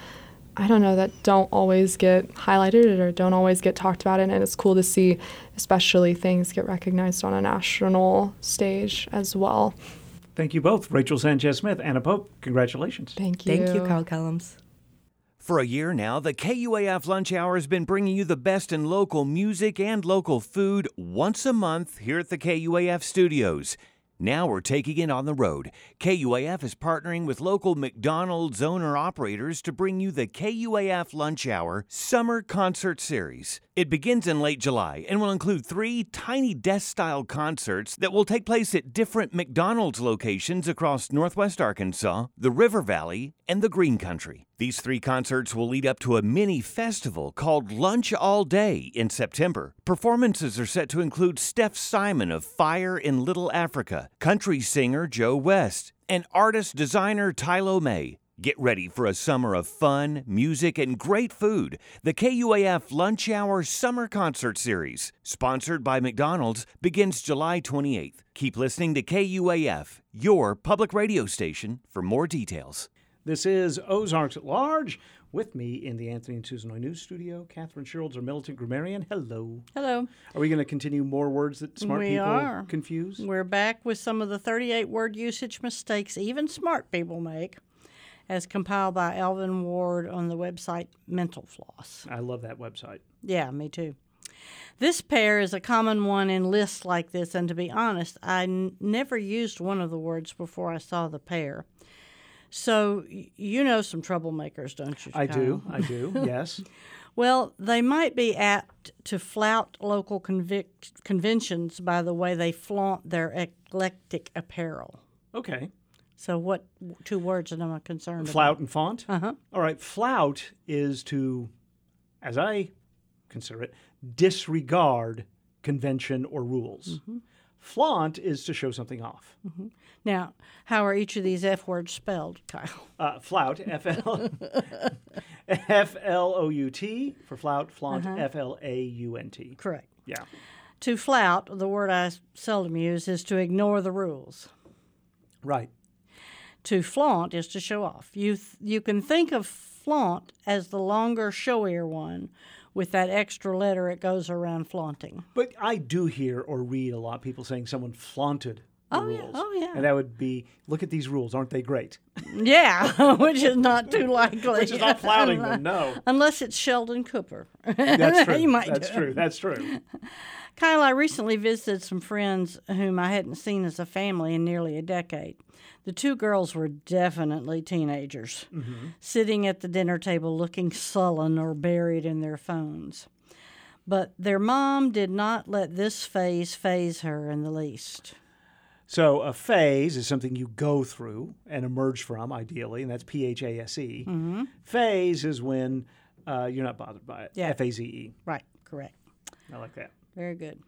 I don't know, that don't always get highlighted or don't always get talked about. And it's cool to see, especially things get recognized on a national stage as well. Thank you both, Rachel Sanchez Smith, Anna Pope. Congratulations. Thank you. Thank you, Carl Kellums. For a year now, the KUAF Lunch Hour has been bringing you the best in local music and local food once a month here at the KUAF studios. Now we're taking it on the road. KUAF is partnering with local McDonald's owner operators to bring you the KUAF Lunch Hour Summer Concert Series. It begins in late July and will include three tiny desk style concerts that will take place at different McDonald's locations across Northwest Arkansas, the River Valley, and the Green Country. These three concerts will lead up to a mini festival called Lunch All Day in September. Performances are set to include Steph Simon of Fire in Little Africa, country singer Joe West, and artist designer Tylo May. Get ready for a summer of fun, music, and great food. The KUAF Lunch Hour Summer Concert Series, sponsored by McDonald's, begins July 28th. Keep listening to KUAF, your public radio station, for more details. This is Ozarks at Large. With me in the Anthony and Susan Noy News Studio, Catherine Sherrills, our militant grammarian. Hello. Hello. Are we going to continue more words that smart we people are. confuse? We're back with some of the 38 word usage mistakes even smart people make, as compiled by Alvin Ward on the website Mental Floss. I love that website. Yeah, me too. This pair is a common one in lists like this, and to be honest, I n- never used one of the words before I saw the pair. So you know some troublemakers, don't you? I do. I do. (laughs) Yes. well, they might be apt to flout local convic- conventions by the way they flaunt their eclectic apparel. Okay. So what two words am I'm concerned Flout about? Flout and font? Uh-huh. All right. Flout is to, as I consider it, disregard convention or rules. Mm-hmm. Flaunt is to show something off. Mm-hmm. Now, how are each of these F words spelled, Kyle? Uh, flout, (laughs) F L F L O U T for flout, flaunt, Uh-huh. F L A U N T. Correct. Yeah. To flout, the word I seldom use, is to ignore the rules. Right. To flaunt is to show off. You th- you can think of flaunt as the longer, showier one, with that extra letter it goes around flaunting. But I do hear or read a lot of people saying someone flaunted the Oh, rules. yeah. Oh, yeah. And that would be, look at these rules, aren't they great? (laughs) Yeah, (laughs) which is not too likely. Which is not flouting them, no. (laughs) Unless it's Sheldon Cooper. That's true. you might That's true. it. That's true. Kyle, I recently visited some friends whom I hadn't seen as a family in nearly a decade. The two girls were definitely teenagers, Mhm. sitting at the dinner table looking sullen or buried in their phones. But their mom did not let this phase phase her in the least. So a phase is something you go through and emerge from, ideally, and that's P H A S E. Mhm. Phase is when uh, you're not bothered by it. Yeah. F A Z E. Right, correct. I like that. Very good.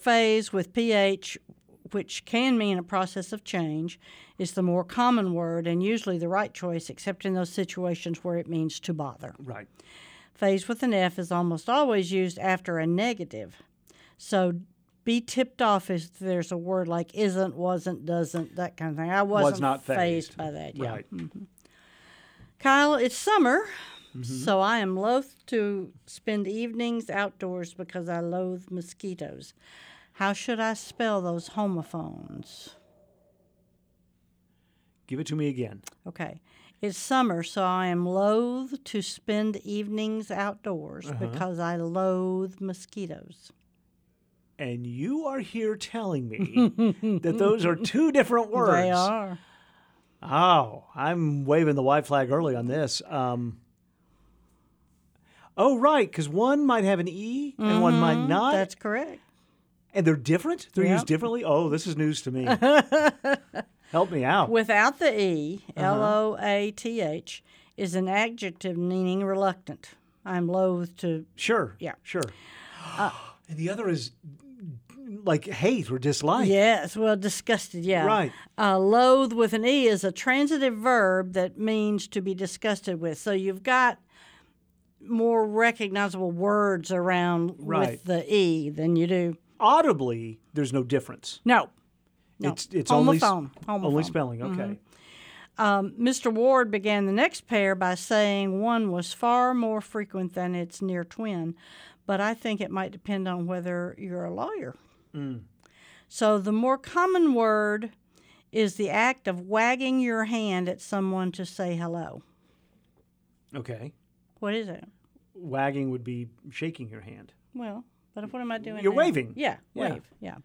Phase with pH, which can mean a process of change, is the more common word and usually the right choice, except in those situations where it means to bother. Right. Phase with an F is almost always used after a negative. So be tipped off if there's a word like isn't, wasn't, doesn't, that kind of thing. I Was wasn't not phased phased. by that. Yeah. Right. Mhm. Kyle, it's summer, Mhm. so I am loath to spend evenings outdoors because I loathe mosquitoes. How should I spell those homophones? Give it to me again. Okay. It's summer, so I am loath to spend evenings outdoors Uh-huh. because I loathe mosquitoes. And you are here telling me (laughs) that those are two different words. They are. Oh, I'm waving the white flag early on this. Um, oh, right, because one might have an E and one might Mhm, not. That's correct. And they're different? They're Yep. used differently? Oh, this is news to me. (laughs) Help me out. Without the E, Uh-huh. L O A T H, is an adjective meaning reluctant. I'm loath to. Sure. Yeah. Sure. (gasps) and the other is like hate or dislike. Yes, well, disgusted, yeah. Right. Uh, loathe with an E is a transitive verb that means to be disgusted with. So you've got more recognizable words around Right. with the E than you do. Audibly, there's no difference. No. No. It's it's only s- Homophone. only spelling. Okay. Mhm. Um, Mr. Ward began the next pair by saying one was far more frequent than its near twin, but I think it might depend on whether you're a lawyer. Mm. So the more common word is the act of wagging your hand at someone to say hello. Okay. What is it? Wagging would be shaking your hand. Well, but what am I doing? You're now? waving. Yeah, Yeah. wave. Yeah.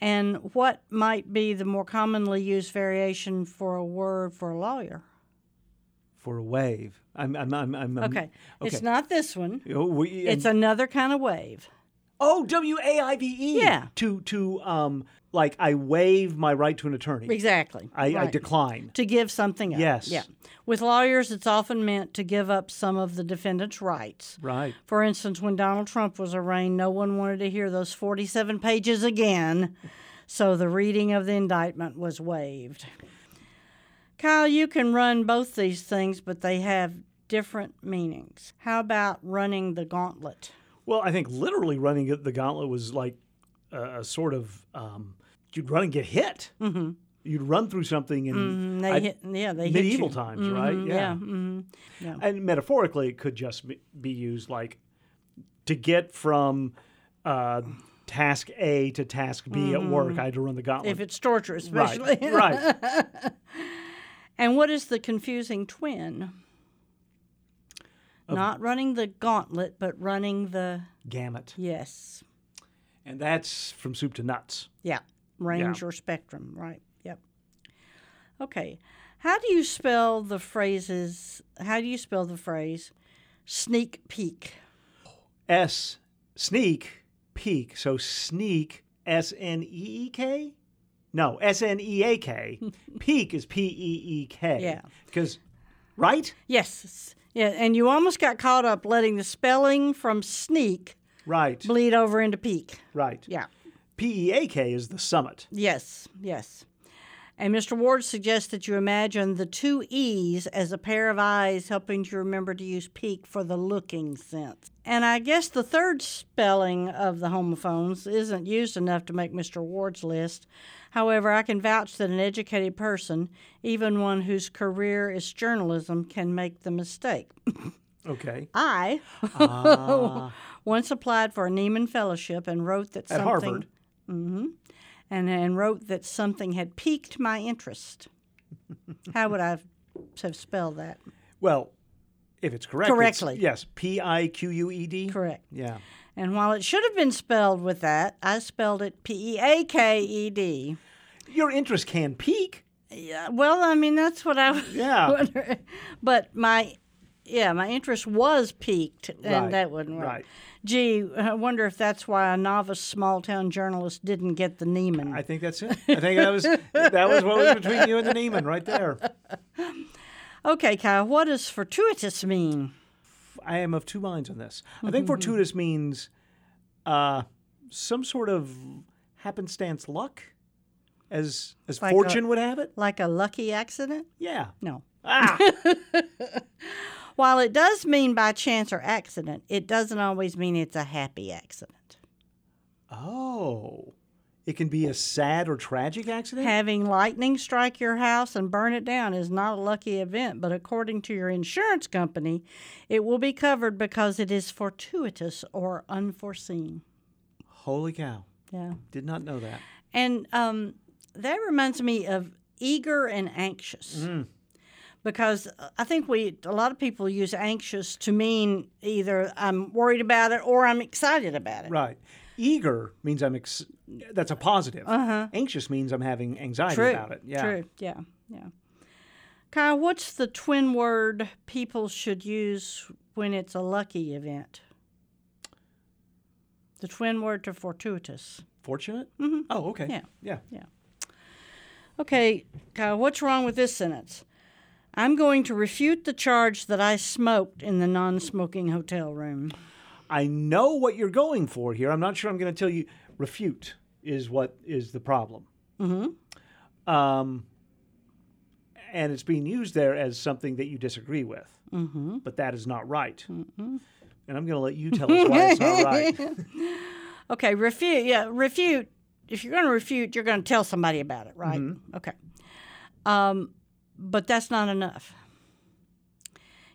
And what might be the more commonly used variation for a word for a lawyer? For a wave. I'm, I'm, I'm, I'm, I'm- Okay. It's not this one. Oh, we- It's um, another kind of wave. Oh, W A I V E. Yeah. To to um like I waive my right to an attorney. Exactly. I, I decline. To give something up. Yes. Yeah. With lawyers, it's often meant to give up some of the defendant's rights. Right. For instance, when Donald Trump was arraigned, no one wanted to hear those 47 pages again, so the reading of the indictment was waived. Kyle, you can run both these things, but they have different meanings. How about running the gauntlet? Well, I think literally running the gauntlet was like a, a sort of um, you'd run and get hit. Mm-hmm. You'd run through something and they I- hit- yeah, they medieval times, right? Mhm, yeah, mhm, yeah. And metaphorically, it could just be- used like to get from uh, task A to task B at work. I had to run the gauntlet. If it's torture, Right, especially. right. (laughs) and what is the confusing twin? Not running the gauntlet, but running the. Gamut. Yes. And that's from soup to nuts. Yeah. Range Yeah. or spectrum, right. Yep. Okay. How do you spell the phrases? How do you spell the phrase sneak peek? S sneak peek. So sneak S N E E K. No, S N E A K. (laughs) Peek is P E E K. Yeah. Because, right? Yes. Yeah, and you almost got caught up letting the spelling from sneak Right. bleed over into peak. Right. Yeah. P E A K is the summit. Yes, yes. And Mr. Ward suggests that you imagine the two E's as a pair of eyes helping you remember to use peak for the looking sense. And I guess the third spelling of the homophones isn't used enough to make Mr. Ward's list. However, I can vouch that an educated person, even one whose career is journalism, can make the mistake. Okay. (laughs) I Ah. (laughs) once applied for a Nieman Fellowship and wrote that At something. Harvard. hmm And, and wrote that something had piqued my interest. (laughs) How would I have spelled that? Well, if it's correct. it's- Correctly. yes. P I Q U E D. Correct. Yeah. And while it should have been spelled with that, I spelled it P E A K E D. Your interest can peak. Yeah, well, I mean that's what I was Yeah. (laughs) wondering. But my, yeah, my interest was piqued, and Right, that wouldn't work. right. Gee, I wonder if that's why a novice small town journalist didn't get the Nieman. I think that's it. I think that was that was what was between you and the Nieman right there. Okay, Kyle, what does fortuitous mean? I am of two minds on this. I think fortuitous means uh, some sort of happenstance luck, as as Like a- fortune would have it. Like a lucky accident? Yeah. No. Ah. (laughs) While it does mean by chance or accident, it doesn't always mean it's a happy accident. Oh. It can be a sad or tragic accident. Having lightning strike your house and burn it down is not a lucky event, but according to your insurance company, it will be covered because it is fortuitous or unforeseen. Holy cow! Yeah. Did not know that. And um, that reminds me of eager and anxious. Mm. Because I think we a lot of people use anxious to mean either I'm worried about it or I'm excited about it. Right. Eager means I'm. Ex- that's a positive. Uh-huh. Anxious means I'm having anxiety True. about it. Yeah. True. Yeah. Yeah. Kyle, what's the twin word people should use when it's a lucky event? The twin word to fortuitous. Fortunate. Mm-hmm. Oh, okay. Yeah. Yeah. Yeah. Okay, Kyle, what's wrong with this sentence? I'm going to refute the charge that I smoked in the non smoking hotel room. I know what you're going for here. I'm not sure I'm going to tell you. Refute is what is the problem. Mm-hmm. Um, and it's being used there as something that you disagree with. Mm-hmm. But that is not right. Mm-hmm. And I'm going to let you tell us why it's not right. (laughs) (laughs) Okay, refute. Yeah, refute. If you're going to refute, you're going to tell somebody about it, right? Mhm. Okay. Um, but that's not enough.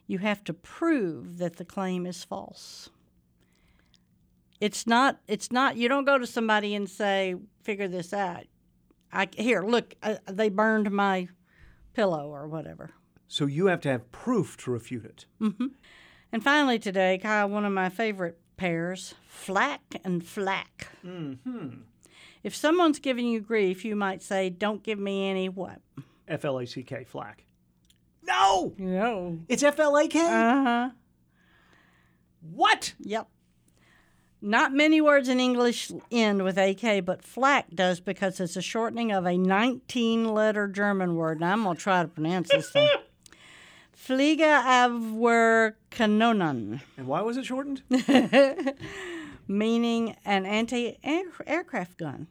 You have to prove that the claim is false. It's not. It's not. You don't go to somebody and say, "Figure this out." I here look. Uh, they burned my pillow or whatever. So you have to have proof to refute it. hmm And finally, today, Kyle, one of my favorite pairs, flack and flack. Mm-hmm. If someone's giving you grief, you might say, "Don't give me any what." F L A C K, flack. No! No. It's F L A K? Uh huh. What? Yep. Not many words in English end with AK, but flack does because it's a shortening of a 19 letter German word. And I'm going to try to pronounce this thing. (laughs) Fliegerabwehrkanonen. And why was it shortened? (laughs) meaning an anti aircraft gun.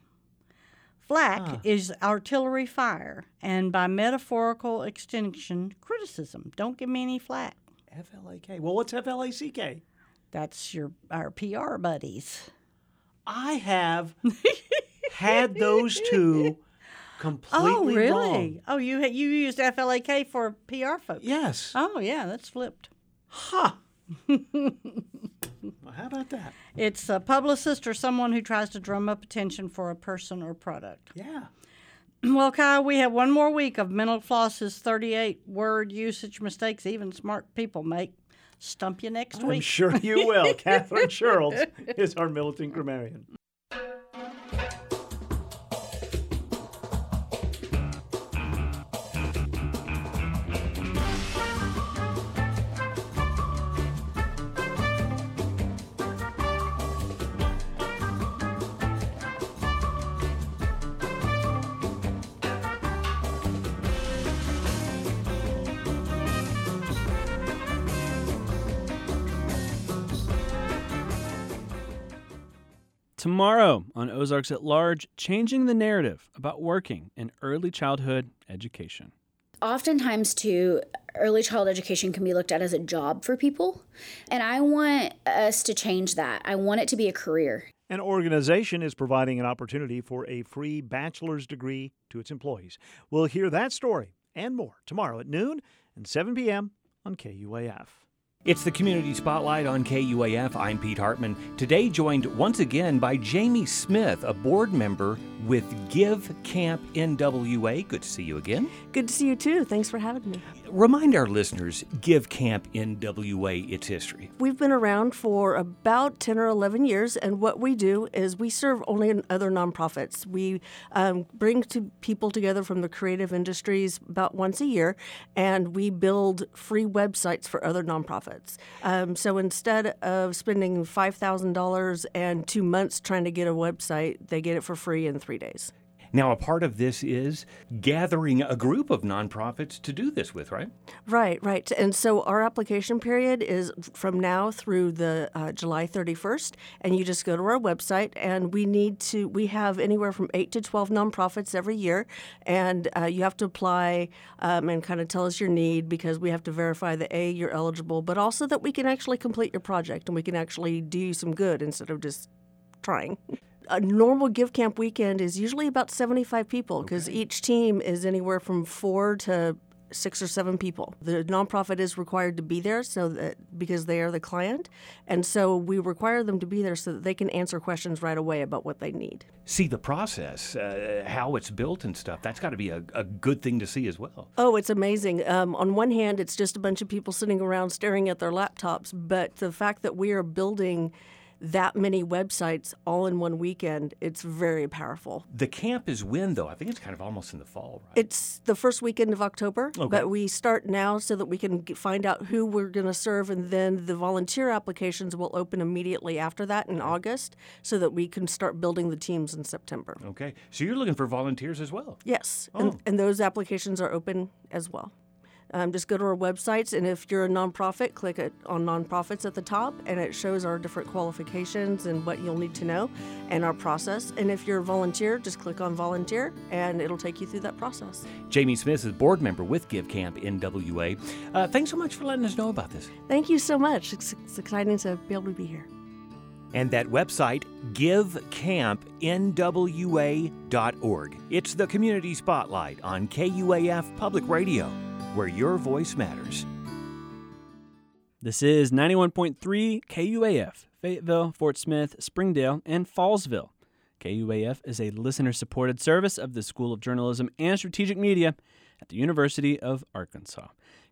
Flak Ah. is artillery fire, and by metaphorical extension, criticism. Don't give me any flack. F L A K. Well, what's F L A C K? That's your our PR buddies. I have had those two (laughs) completely oh, really? wrong. Oh, you you used FLAK for PR folks. Yes. Oh, yeah, that's flipped. Ha! (laughs) Well, how about that? It's a publicist or someone who tries to drum up attention for a person or product. Yeah. (clears throat) Well, Kyle, we have one more week of Mental Floss's 38 word usage mistakes even smart people make. Stump you next week. I'm sure you will. (laughs) Catherine Sherrills is our militant grammarian. Tomorrow on Ozarks at Large, changing the narrative about working in early childhood education. Oftentimes, too, early child education can be looked at as a job for people. And I want us to change that. I want it to be a career. An organization is providing an opportunity for a free bachelor's degree to its employees. We'll hear that story and more tomorrow at noon and 7 p.m. on KUAF. It's the Community Spotlight on KUAF. I'm Pete Hartman. Today, joined once again by Jamie Smith, a board member with Give Camp NWA. Good to see you again. Good to see you too. Thanks for having me. Remind our listeners Give Camp NWA its history. We've been around for about 10 or 11 years, and what we do is we serve only other nonprofits. We um, bring to people together from the creative industries about once a year, and we build free websites for other nonprofits. Um, so instead of spending $5,000 and two months trying to get a website, they get it for free in three days. Now, a part of this is gathering a group of nonprofits to do this with, right? Right, right. And so our application period is from now through the uh, July 31st, and you just go to our website, and we need to, we have anywhere from 8 to 12 nonprofits every year, and uh, you have to apply um, and kind of tell us your need because we have to verify that A, you're eligible, but also that we can actually complete your project and we can actually do some good instead of just trying a normal give camp weekend is usually about 75 people because okay. each team is anywhere from four to six or seven people. The nonprofit is required to be there so that because they are the client, and so we require them to be there so that they can answer questions right away about what they need. See the process, uh, how it's built and stuff. That's got to be a, a, good thing to see as well. Oh, it's amazing. Um, on one hand, it's just a bunch of people sitting around staring at their laptops, but the fact that we are building that many websites all in one weekend, it's very powerful. The camp is when, though? I think it's kind of almost in the fall, right? It's the first weekend of October, okay. but we start now so that we can find out who we're going to serve, and then the volunteer applications will open immediately after that in August so that we can start building the teams in September. Okay. So you're looking for volunteers as well? Yes. Oh. And, and those applications are open as well. Um, just go to our websites, and if you're a nonprofit, click it on nonprofits at the top, and it shows our different qualifications and what you'll need to know and our process. And if you're a volunteer, just click on volunteer, and it'll take you through that process. Jamie Smith is board member with Give Camp NWA. Uh, thanks so much for letting us know about this. Thank you so much. It's, it's exciting to be able to be here. And that website, givecampnwa.org. It's the community spotlight on KUAF Public Radio where your voice matters. This is 91.3 KUAF, Fayetteville, Fort Smith, Springdale, and Fallsville. KUAF is a listener supported service of the School of Journalism and Strategic Media at the University of Arkansas.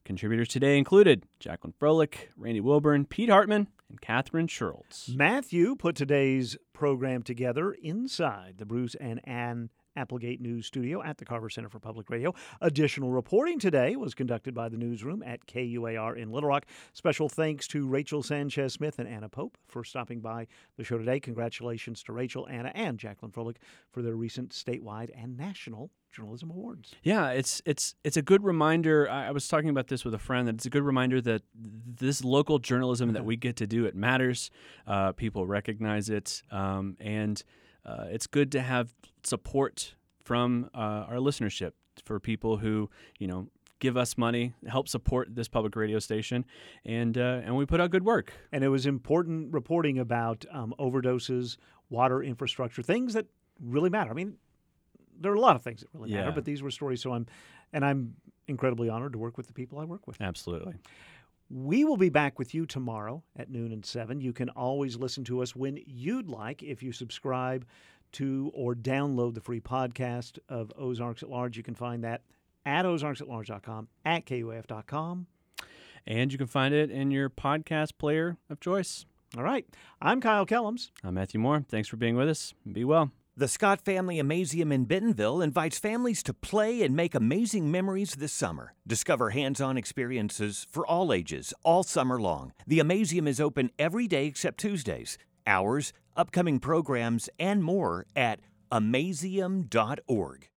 Contributors today included Jacqueline Froelich, Randy Wilburn, Pete Hartman, and Catherine Schultz. Matthew put today's program together inside the Bruce and Ann Applegate News Studio at the Carver Center for Public Radio. Additional reporting today was conducted by the newsroom at KUAR in Little Rock. Special thanks to Rachel Sanchez Smith and Anna Pope for stopping by the show today. Congratulations to Rachel, Anna, and Jacqueline Froelich for their recent statewide and national journalism awards. Yeah, it's it's it's a good reminder. I, was talking about this with a friend that it's a good reminder that this local journalism that we get to do it matters. Uh, people recognize it, um, and uh, it's good to have support from uh, our listenership for people who you know give us money, help support this public radio station, and uh, and we put out good work. And it was important reporting about um, overdoses, water infrastructure, things that really matter. I mean, there are a lot of things that really yeah. matter, but these were stories. So I'm, and I'm incredibly honored to work with the people I work with. Absolutely. We will be back with you tomorrow at noon and 7. You can always listen to us when you'd like if you subscribe to or download the free podcast of Ozarks at Large. You can find that at ozarksatlarge.com, at KUAF.com. And you can find it in your podcast player of choice. All right. I'm Kyle Kellums. I'm Matthew Moore. Thanks for being with us. Be well. The Scott Family Amazium in Bentonville invites families to play and make amazing memories this summer. Discover hands on experiences for all ages, all summer long. The Amazium is open every day except Tuesdays. Hours, upcoming programs, and more at amazium.org.